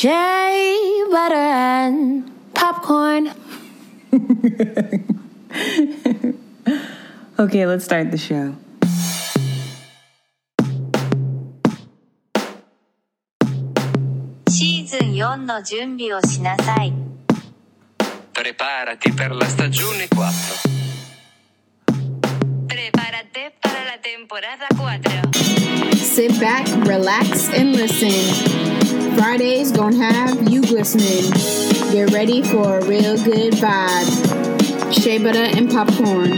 Shea butter and popcorn. okay, let's start the show. Season 4の準備をしなさい。 Preparati per la stagione 4. Prepárate para la temporada 4. Sit back, relax, and listen. Fridays gonna have you glistening. Get ready for a real good vibe. Shea butter and popcorn.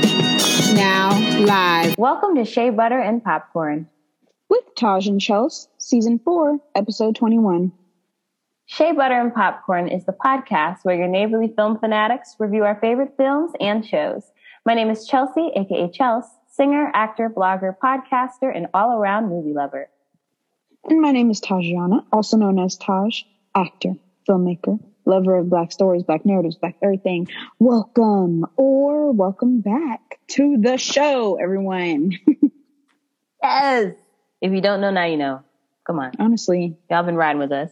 Now live Welcome to Shea Butter and Popcorn. with Taj and Chels, season four, episode twenty-one. Shea Butter and Popcorn is the podcast where your neighborly film fanatics review our favorite films and shows. My name is Chelsea, aka Chels, singer, actor, blogger, podcaster, and all around movie lover. And my name is Tajana, also known as Taj, actor, filmmaker, lover of black stories, black narratives, black everything. Welcome or welcome back to the show, everyone. Yes! If you don't know, now you know. Come on. Honestly, Y'all been riding with us.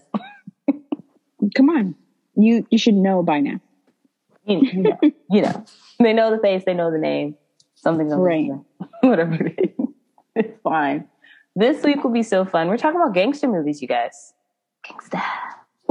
come on. You you should know by now. You, you know. you know. They know the face, they know the name. Something's Right. Whatever it is. It's fine. This week will be so fun. We're talking about gangster movies, you guys. Gangsta.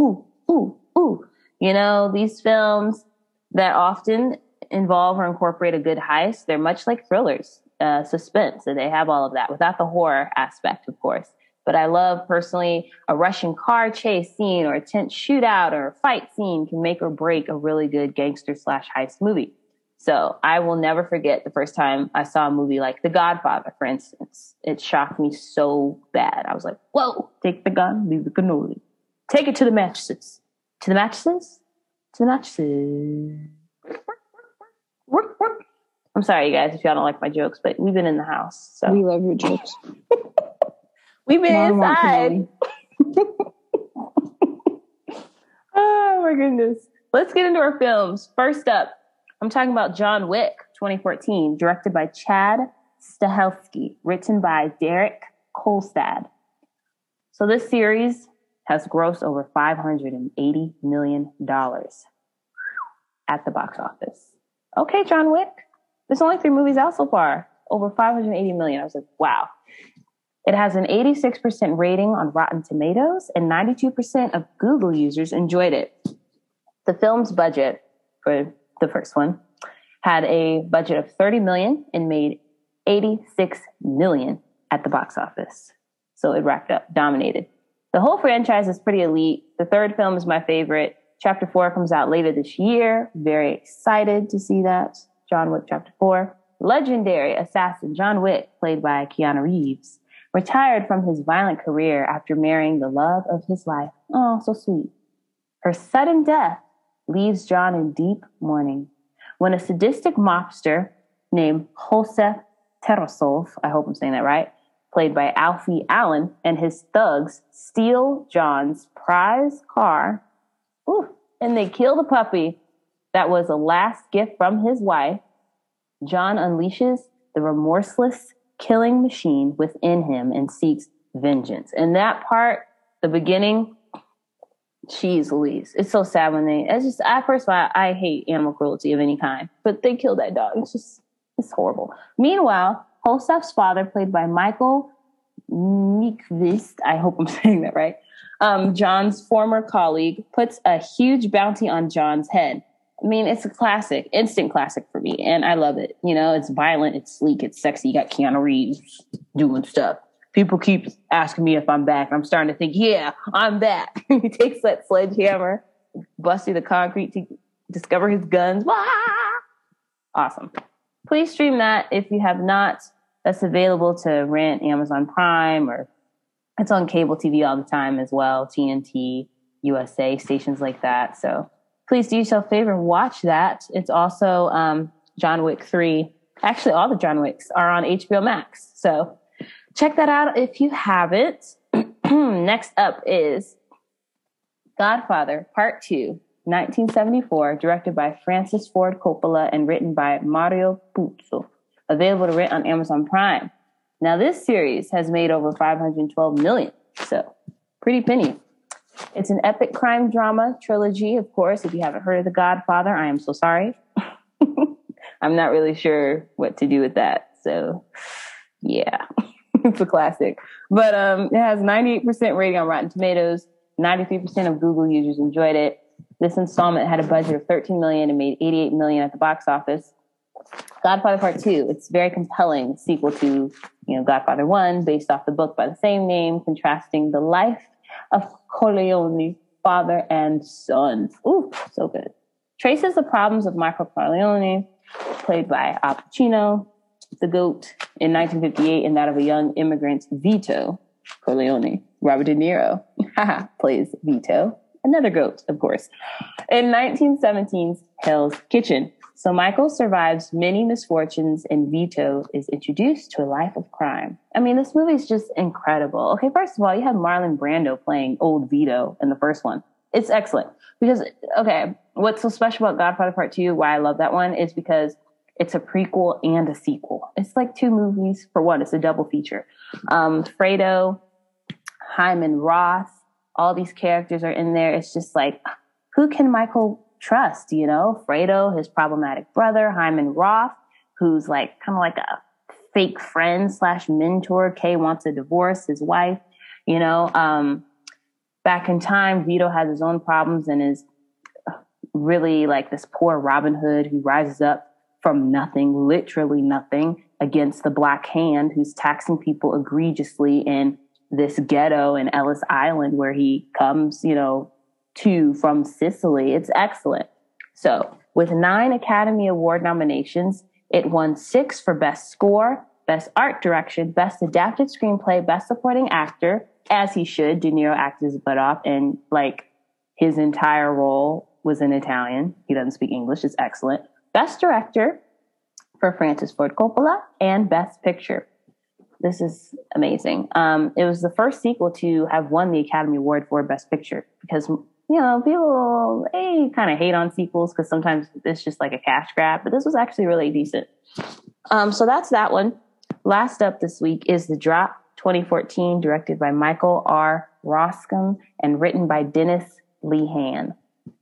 Ooh, ooh, ooh. You know, these films that often involve or incorporate a good heist, they're much like thrillers, uh, suspense, and they have all of that without the horror aspect, of course. But I love personally a Russian car chase scene or a tense shootout or a fight scene can make or break a really good gangster slash heist movie. So I will never forget the first time I saw a movie like The Godfather, for instance. It shocked me so bad. I was like, whoa, take the gun, leave the cannoli. Take it to the mattresses. To the mattresses? To the mattresses. Work, work. I'm sorry, you guys, if y'all don't like my jokes, but we've been in the house. So We love your jokes. we've been Mom inside. Oh my goodness. Let's get into our films. First up, I'm talking about John Wick 2014, directed by Chad Stahelski, written by Derek Kolstad. So this series has grossed over $580 million at the box office. Okay, John Wick. There's only three movies out so far. Over 580 million. I was like, wow. It has an 86% rating on Rotten Tomatoes, and 92% of Google users enjoyed it. The film's budget for the first one had a budget of 30 million and made 86 million at the box office. So it racked up, dominated. The whole franchise is pretty elite. The third film is my favorite. Chapter four comes out later this year. Very excited to see that. John Wick Chapter four. Legendary assassin John Wick, played by Keanu Reeves, retired from his violent career after marrying the love of his life. Oh, so sweet. Her sudden death leaves John in deep mourning. When a sadistic mobster named Josef Tarasov, I hope I'm saying that right, played by Alfie Allen, and his thugs steal John's prize car, ooh, and they kill the puppy that was a last gift from his wife, John unleashes the remorseless killing machine within him and seeks vengeance. And that part, the beginning, Jeez Louise. It's so sad when they, it's just, I, first of all, I hate animal cruelty of any kind, but they killed that dog. It's just, it's horrible. Meanwhile, Holstaf's father, played by Michael Nyqvist, I hope I'm saying that right, um, John's former colleague, puts a huge bounty on John's head. I mean, it's a classic, instant classic for me, and I love it. You know, it's violent, it's sleek, it's sexy. You got Keanu Reeves doing stuff. People keep asking me if I'm back. I'm starting to think, yeah, I'm back. he takes that sledgehammer, busts through the concrete to discover his guns. Wah! Awesome. Please stream that if you have not. That's available to rent Amazon Prime or it's on cable TV all the time as well, TNT, USA, stations like that. So please do yourself a favor and watch that. It's also um, John Wick 3. Actually, all the John Wicks are on HBO Max. So check that out if you haven't. Next up is Godfather Part 2, 1974, directed by Francis Ford Coppola and written by Mario Puzo. Available to rent on Amazon Prime. Now, this series has made over 512 million, so pretty penny. It's an epic crime drama trilogy, of course. If you haven't heard of The Godfather, I am so sorry. I'm not really sure what to do with that. So, yeah, it's a classic. But um, it has 98% rating on Rotten Tomatoes. 93% of Google users enjoyed it. This installment had a budget of 13 million and made 88 million at the box office. Godfather Part Two. It's very compelling sequel to you know Godfather One, based off the book by the same name, contrasting the life of Corleone, father and son. Ooh, so good. Traces the problems of Michael Corleone, played by Al Pacino, the GOAT, in 1958, and that of a young immigrant, Vito Corleone. Robert De Niro plays Vito, another GOAT, of course. In 1917's Hell's Kitchen, so Michael survives many misfortunes and Vito is introduced to a life of crime. I mean, this movie is just incredible. Okay, first of all, you have Marlon Brando playing old Vito in the first one. It's excellent because, okay, what's so special about Godfather Part 2, why I love that one, is because it's a prequel and a sequel. It's like two movies for one. It's a double feature. Um, Fredo, Hyman Roth, all these characters are in there. It's just like, who can Michael trust, you know, Fredo, his problematic brother, Hyman Roth, who's like kind of like a fake friend slash mentor. Kay wants a divorce, his wife, you know. Um, back in time, Vito has his own problems and is really like this poor Robin Hood who rises up from nothing, literally nothing, against the Black Hand, who's taxing people egregiously in this ghetto in Ellis Island where he comes, you know, to from Sicily. It's excellent. So, with nine Academy Award nominations, it won six for Best Score, Best Art Direction, Best Adapted Screenplay, Best Supporting Actor, as he should. De Niro acted his butt off, and like his entire role was in Italian. He doesn't speak English. It's excellent. Best Director for Francis Ford Coppola, and Best Picture. This is amazing. Um, it was the first sequel to have won the Academy Award for Best Picture because you know, people they kind of hate on sequels because sometimes it's just like a cash grab, but this was actually really decent. Um, so that's that one. Last up this week is The Drop 2014, directed by Michael R. Roskam and written by Dennis Lehane,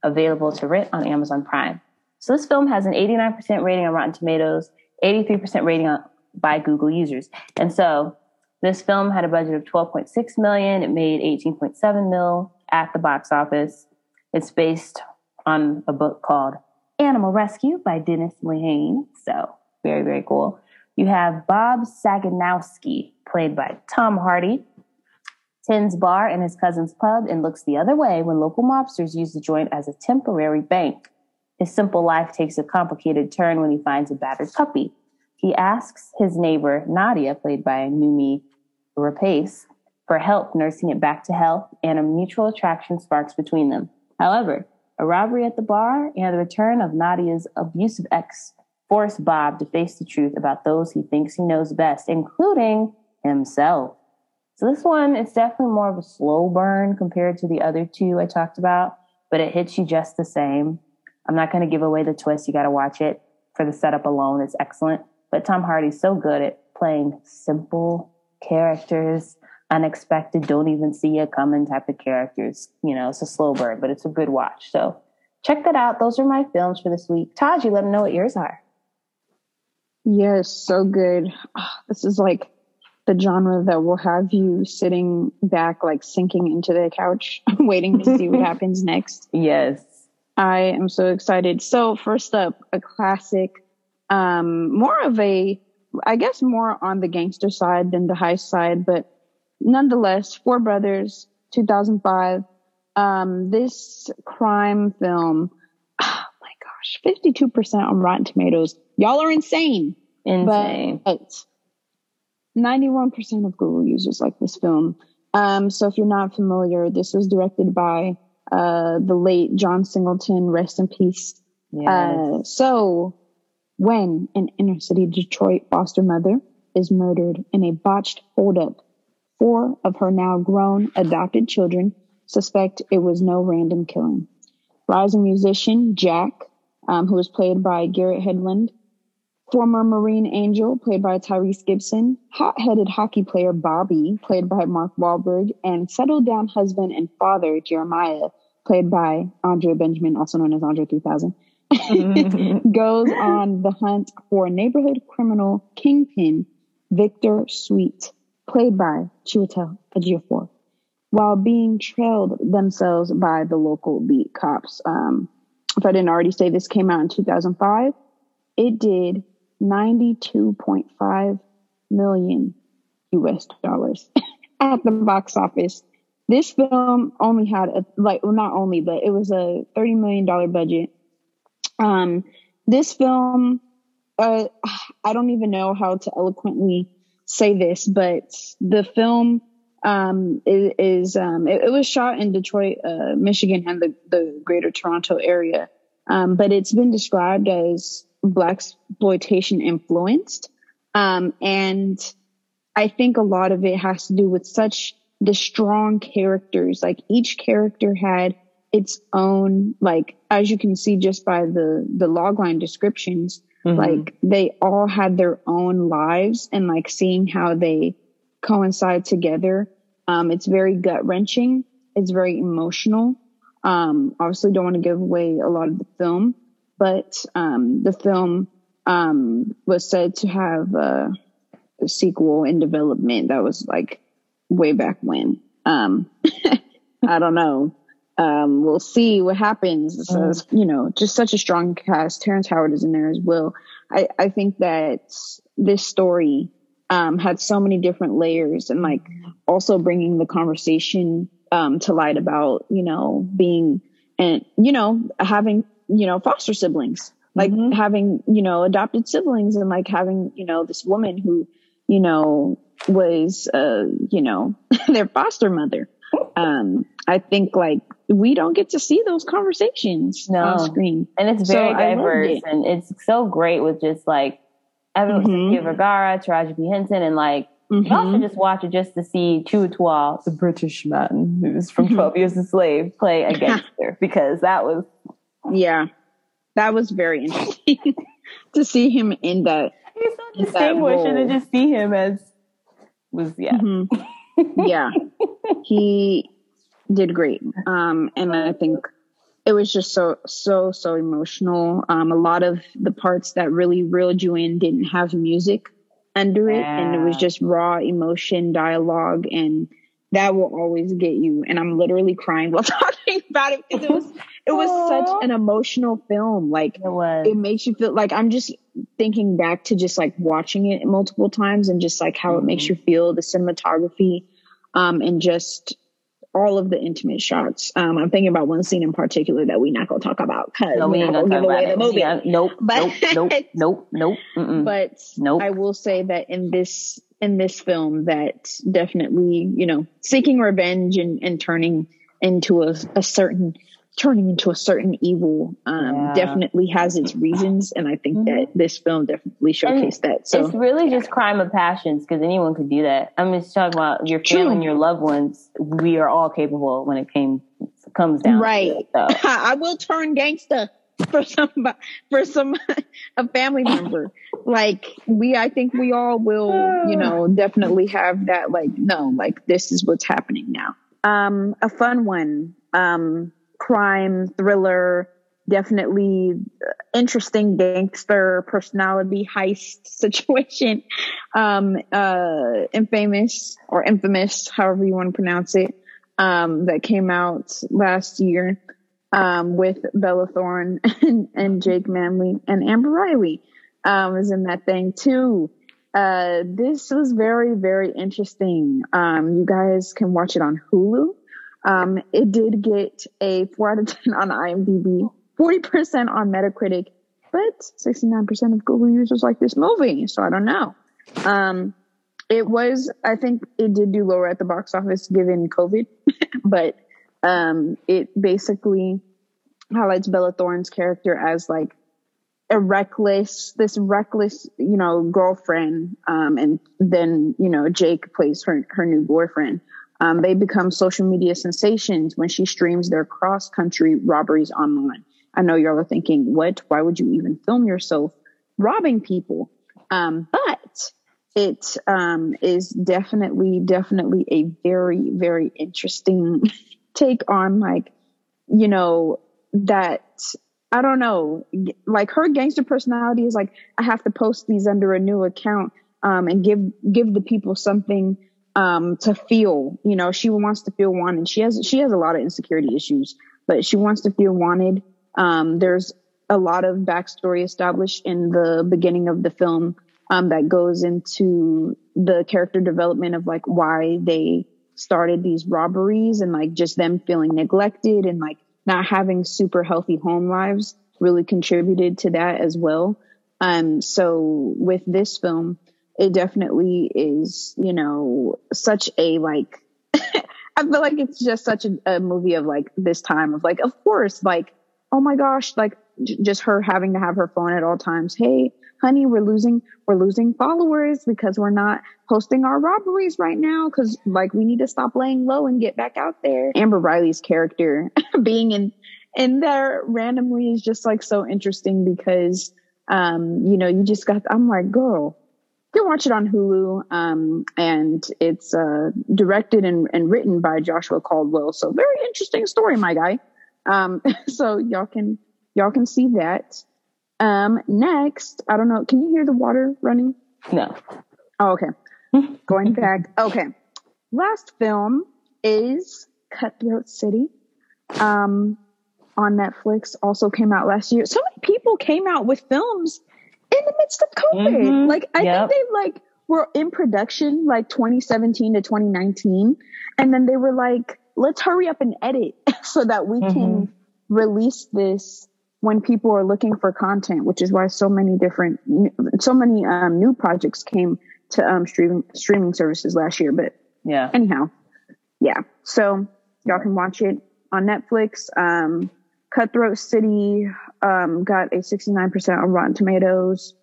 available to rent on Amazon Prime. So this film has an 89% rating on Rotten Tomatoes, 83% rating on, by Google users. And so this film had a budget of 12.6 million. It made 18.7 mil at the box office. It's based on a book called Animal Rescue by Dennis Lehane. So very, very cool. You have Bob Saganowski, played by Tom Hardy, tends bar in his cousin's pub and looks the other way when local mobsters use the joint as a temporary bank. His simple life takes a complicated turn when he finds a battered puppy. He asks his neighbor, Nadia, played by Noomi Rapace, for help nursing it back to health, and a mutual attraction sparks between them. However, a robbery at the bar and the return of Nadia's abusive ex force Bob to face the truth about those he thinks he knows best, including himself. So this one, is definitely more of a slow burn compared to the other two I talked about, but it hits you just the same. I'm not going to give away the twist. You got to watch it for the setup alone. It's excellent. But Tom Hardy's so good at playing simple characters unexpected, don't even see it coming type of characters. You know, it's a slow burn, but it's a good watch. So check that out. Those are my films for this week. Todd, you let them know what yours are. Yes, so good. Oh, this is like the genre that will have you sitting back, like sinking into the couch, waiting to see what happens next. Yes. I am so excited. So first up, a classic, um, more of a, I guess more on the gangster side than the heist side, but nonetheless, Four Brothers, 2005. Um, this crime film, oh my gosh, 52% on Rotten Tomatoes. Y'all are insane. Insane. But 91% of Google users like this film. Um, so if you're not familiar, this was directed by uh, the late John Singleton, rest in peace. Yes. Uh, so when an inner city Detroit foster mother is murdered in a botched holdup Four of her now grown adopted children suspect it was no random killing. Rising musician Jack, um, who was played by Garrett Hedlund, former Marine Angel, played by Tyrese Gibson, hot-headed hockey player Bobby, played by Mark Wahlberg, and settled down husband and father Jeremiah, played by Andre Benjamin, also known as Andre 3000, goes on the hunt for neighborhood criminal kingpin Victor Sweet, played by Chiwetel Ejiofor, while being trailed themselves by the local beat cops. Um, if I didn't already say this came out in 2005, it did 92.5 million US dollars at the box office. This film only had a like well not only but it was a 30 million dollar budget. Um this film uh I don't even know how to eloquently say this but the film um is, is um it, it, was shot in Detroit uh Michigan and the the greater Toronto area. Um but it's been described as blaxploitation influenced. Um, and I think a lot of it has to do with such the strong characters. Like each character had its own, like, as you can see just by the, the logline descriptions, mm-hmm. like they all had their own lives and like seeing how they coincide together. Um, it's very gut wrenching. It's very emotional. Um, obviously don't want to give away a lot of the film, but um, the film um, was said to have a sequel in development that was like way back when. Um, I don't know. Um, we'll see what happens. So, mm. you know, just such a strong cast. Terrence Howard is in there as well. I, I think that this story um, had so many different layers and like also bringing the conversation um, to light about, you know, being and, you know, having you know, foster siblings, like mm-hmm. having, you know, adopted siblings and like having, you know, this woman who, you know, was, uh, you know, their foster mother. Um, I think like we don't get to see those conversations no. on screen. And it's very so diverse it. and it's so great with just like Evan mm-hmm. Vergara, Taraji P. Henson, and like mm-hmm. you also just watch it just to see Chiwetel, the British man who's from 12 Years a Slave, play a gangster because that was yeah, that was very interesting to see him in that. He's so distinguished, and to just see him as was yeah, mm-hmm. yeah. he did great, um, and I think it was just so so so emotional. Um, a lot of the parts that really reeled you in didn't have music under it, yeah. and it was just raw emotion, dialogue, and that will always get you. And I'm literally crying while talking about it because it was it was Aww. such an emotional film. Like it was. It makes you feel like I'm just thinking back to just like watching it multiple times and just like how mm-hmm. it makes mm-hmm. you feel, the cinematography, um, and just all of the intimate shots. Um, I'm thinking about one scene in particular that we're not gonna talk about because no, we ain't gonna give away the movie. Yeah, nope, but, nope, nope, nope, nope. Mm-mm. But nope. I will say that in this in this film, that definitely you know seeking revenge and, and turning into a, a certain turning into a certain evil um, yeah. definitely has its reasons. And i think mm-hmm. that this film definitely showcased and that. So it's really just crime of passions because anyone could do that. I'm just talking about your family and your loved ones. We are all capable when it came comes down right. it, so. i will turn gangster for some for some a family member. Like we i think we all will you know definitely have that like no like this is what's happening now. Um a fun one. Um crime thriller, definitely interesting gangster personality heist situation. Um, uh, infamous or infamous, however you want to pronounce it, um, that came out last year, um, with Bella Thorne and, and Jake Manley and Amber Riley, um, was in that thing too. Uh, this was very, very interesting. Um, you guys can watch it on Hulu. Um, it did get a 4 out of 10 on IMDb, 40% on Metacritic, but 69% of Google users like this movie. So I don't know. Um, it was, I think it did do lower at the box office given COVID, but um, it basically highlights Bella Thorne's character as like a reckless, this reckless, you know, girlfriend. Um, and then, you know, Jake plays her, her new boyfriend. Um, they become social media sensations when she streams their cross country robberies online. I know y'all are thinking, what? Why would you even film yourself robbing people. Um, but it um, is definitely, definitely a very, very interesting take on like, you know, that I don't know, like her gangster personality is like, I have to post these under a new account um, and give give the people something um, to feel. You know, she wants to feel wanted. She has she has a lot of insecurity issues, but she wants to feel wanted. Um, there's a lot of backstory established in the beginning of the film um, that goes into the character development of like why they started these robberies and like just them feeling neglected and like not having super healthy home lives really contributed to that as well. Um, so with this film, it definitely is, you know, such a like, I feel like it's just such a, a, movie of like this time of like, of course, like, oh my gosh, like j- just her having to have her phone at all times. Hey, honey, we're losing, we're losing followers because we're not posting our robberies right now. Cause like we need to stop laying low and get back out there. Amber Riley's character being in, in there randomly is just like so interesting because, um, you know, you just got, I'm like, girl, you can watch it on Hulu, um, and it's uh, directed and, and, written by Joshua Caldwell. So very interesting story, my guy. Um, so y'all can y'all can see that. Um, next, I don't know. Can you hear the water running? No. Oh, okay. Going back. Okay. Last film is Cutthroat City. Um, on Netflix also came out last year. So many people came out with films in the midst of COVID. Mm-hmm. Like I yep. think they like were in production like 2017 to 2019, and then they were like, let's hurry up and edit so that we mm-hmm. can release this when people are looking for content, which is why so many different, so many um, new projects came to um, streaming streaming services last year. But yeah, anyhow, yeah. So y'all can watch it on Netflix. Um, Cutthroat City um, got a 69% on Rotten Tomatoes.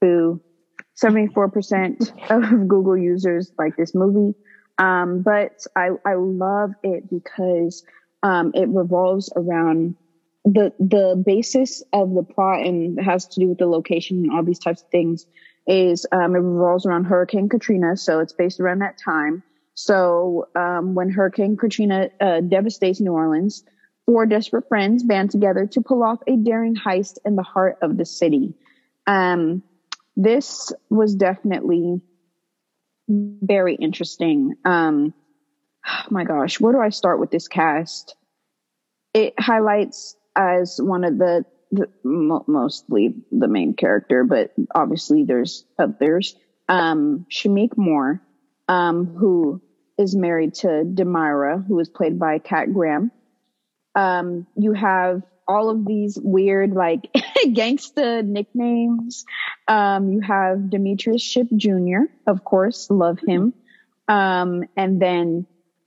Boo. 74% of Google users like this movie. Um, but I, I love it because um, it revolves around the the basis of the plot and has to do with the location and all these types of things is um, it revolves around Hurricane Katrina. So it's based around that time. So um, when Hurricane Katrina uh, devastates New Orleans, four desperate friends band together to pull off a daring heist in the heart of the city. Um, this was definitely very interesting. Um, oh my gosh, where do I start with this cast? It highlights as one of the, the mostly the main character, but obviously there's others. Um, Shameik Moore, um, who is married to Demira, who is played by Kat Graham um, you have all of these weird like gangsta nicknames. Um, you have Demetrius Shipp Jr., of course, love him. Um, and then,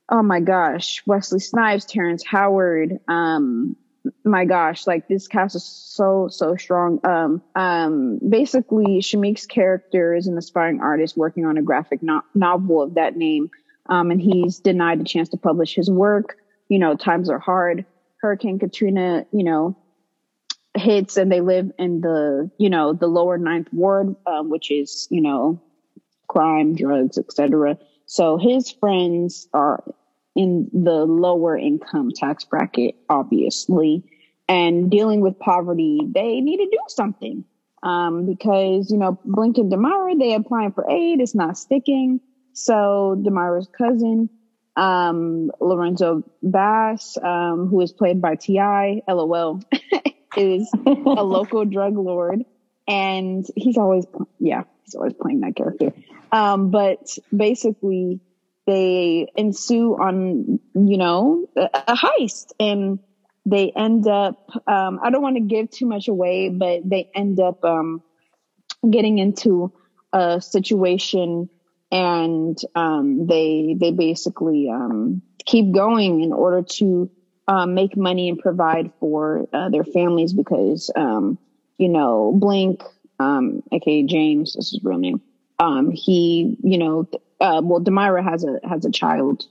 oh my gosh, Wesley Snipes, Terrence Howard. Um, my gosh, like this cast is so, so strong. Um, um, basically Shameik's character is an aspiring artist working on a graphic no- novel of that name. Um, and he's denied a chance to publish his work. You know, times are hard. Hurricane Katrina, you know, hits and they live in the, you know, the lower ninth ward, um, which is, you know, crime, drugs, etc. So his friends are in the lower income tax bracket, obviously, and dealing with poverty, they need to do something. Um, because, you know, Blink Demara, they applying for aid, it's not sticking. So Demara's cousin, um, Lorenzo Bass, um, who is played by T.I., LOL, is a local drug lord. And he's always, yeah, he's always playing that character. Um, but basically, they ensue on, you know, a, heist and they end up, um, I don't want to give too much away, but they end up, um, getting into a situation and um, they they basically um, keep going in order to um, make money and provide for uh, their families because um, you know Blink, aka um, James, this is real name. Um, he, you know, uh, well, Demira has a has a child,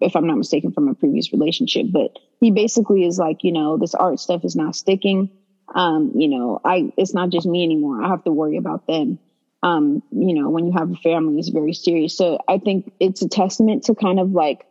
if I'm not mistaken, from a previous relationship. But he basically is like, you know, this art stuff is not sticking. um, you know, I it's not just me anymore. I have to worry about them. Um, you know, when you have a family, it's very serious. So I think it's a testament to kind of like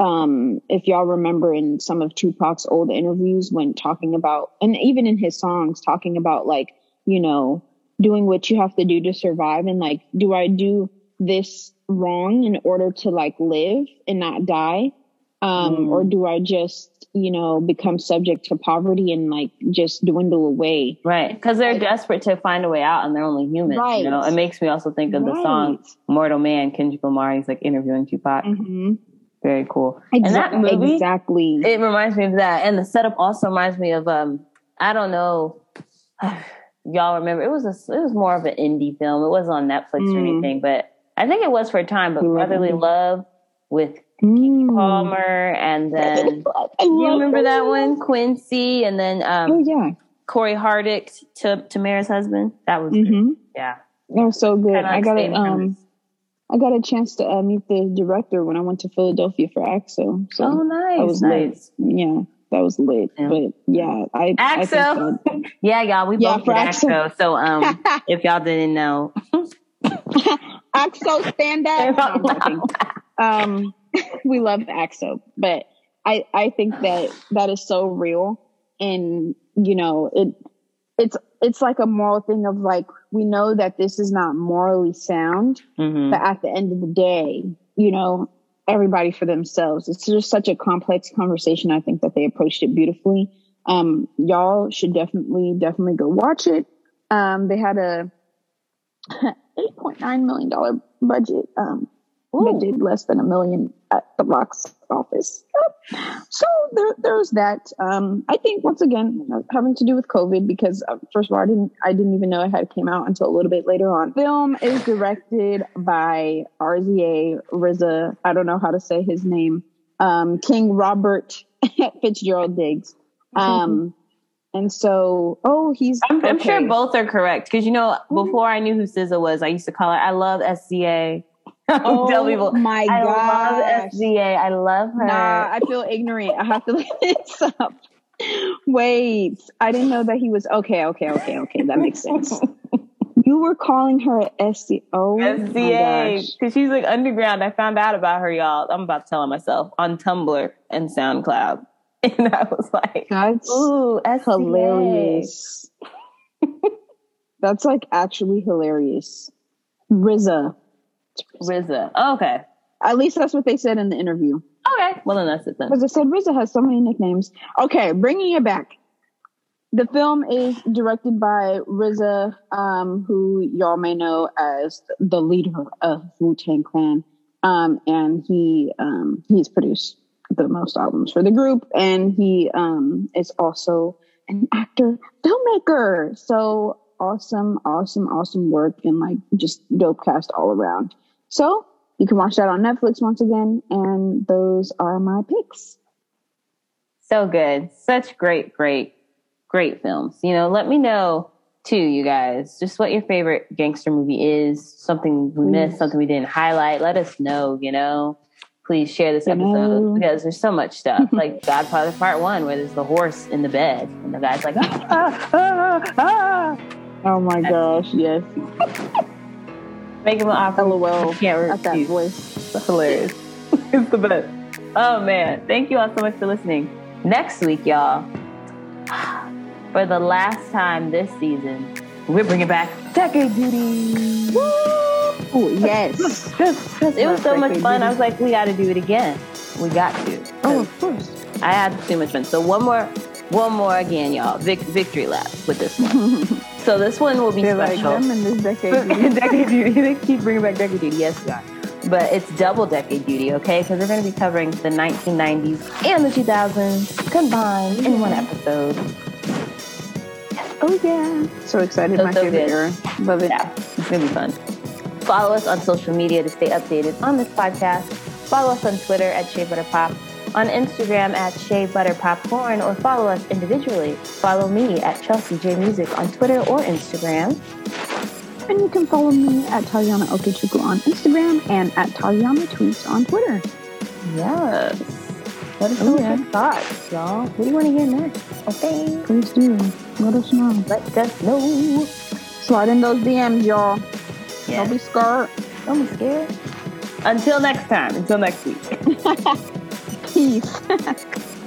um, if y'all remember in some of Tupac's old interviews when talking about, and even in his songs, talking about like, you know, doing what you have to do to survive and like, do I do this wrong in order to like live and not die? Um, Mm. or do I just, you know, become subject to poverty and like just dwindle away? Right. Because they're Like- desperate to find a way out and they're only human. Right. You know, it makes me also think of the song Mortal Man, Kendrick Lamar. He's like interviewing Tupac. hmm Very cool. And that movie, exactly. it reminds me of that. And the setup also reminds me of um, I don't know. Y'all remember it was a it was more of an indie film. It wasn't on Netflix or Mm. anything, but I think it was for a time. But Brotherly. Love with Mm. Palmer and then you remember that one? Quincy and then Oh um yeah. Cory Hardrict to Tamara's husband. That was hmm yeah. That was so good. I got a same um. I got a chance to uh, meet the director when I went to Philadelphia for AXO. So Oh nice. nice. lit. Yeah, that was lit. Yeah. But yeah, I I think AXO. Yeah, y'all, we Yeah, both for did AXO. AXO. So um if y'all didn't know. AXO stand up. No, um, we love AXO, but I I think that that is so real, and you know it it's it's like a moral thing of like we know that this is not morally sound, Mhm. but at the end of the day, you know, everybody for themselves. It's just such a complex conversation. I think that they approached it beautifully. Um, y'all should definitely, definitely go watch it. Um, they had a $8.9 million budget. Um, Ooh. did less than a million at the box office. So there, there's that. Um, I think once again, having to do with COVID, because uh, first of all, I didn't, I didn't even know it had came out until a little bit later on. Film is directed by RZA RZA. I don't know how to say his name. Um, King Robert Fitzgerald Diggs. Um, and so, oh, he's. I'm, I'm sure both are correct because you know before I knew who SZA was, I used to call her. I love SZA. Oh Tell people, my I god! love SZA. I love her. Nah, I feel ignorant. I have to look this up. Wait, I didn't know that he was okay. Okay, okay, okay. That makes sense. You were calling her SC. Oh SZA because she's like underground. I found out about her, y'all. I'm about to tell myself on Tumblr and SoundCloud, and I was like, That's "Ooh, SZA. hilarious. That's like actually hilarious. RZA. RZA. Oh, okay, At least that's what they said in the interview. okay. Well, then that's it then. Because I said RZA has so many nicknames. Okay, bringing it back. The film is directed by RZA, um, who y'all may know as the leader of Wu Tang Clan, um, and he um, he's produced the most albums for the group, and he um, is also an actor, filmmaker. So awesome, awesome, awesome work, and like just dope cast all around. So you can watch that on Netflix once again, and those are my picks. So good. Such great, great, great films. You know, let me know too, you guys, just what your favorite gangster movie is, something we missed, something we didn't highlight. Let us know, you know. Please share this episode because there's so much stuff. like Godfather Part One, where there's the horse in the bed, and the guy's like, ah, ah, ah. Oh my gosh, yes. Make him an offer. LOL. Can't At that refuse. voice. That's hilarious. it's the best. Oh man, thank you all so much for listening. Next week, y'all, for the last time this season, we're bringing back Decade Duty. Oh, yes. Because it was so much fun. I was like, we got to do it again. We got to. oh, of course. I had too much fun. So one more, one more again, y'all. Vic- victory lap with this one. so this one will be They're like special. them in this decade. decade duty. They keep bringing back decade duty. Yes, we are. But it's double decade duty, okay? Because we're going to be covering the 1990s and the 2000s combined in one episode. oh, yeah. So excited. So, my so favorite good. era. Love it. Yeah, it's going to be fun. Follow us on social media to stay updated on this podcast. Follow us on Twitter at Shea Butter Pop, on Instagram at Shea Butter Popcorn, or follow us individually. Follow me at Chelsea J Music on Twitter or Instagram. And you can follow me at Tariana Okechukwu on Instagram and at Tariana Tweets on Twitter. Yes. Let us oh, know Yeah. your thoughts, y'all. What do you want to hear next? Okay. Please do. Let us know. Let us know. Slide in those DMs, y'all. Yeah. Don't be scared. Don't be scared. Until next time. Until next week. Peace.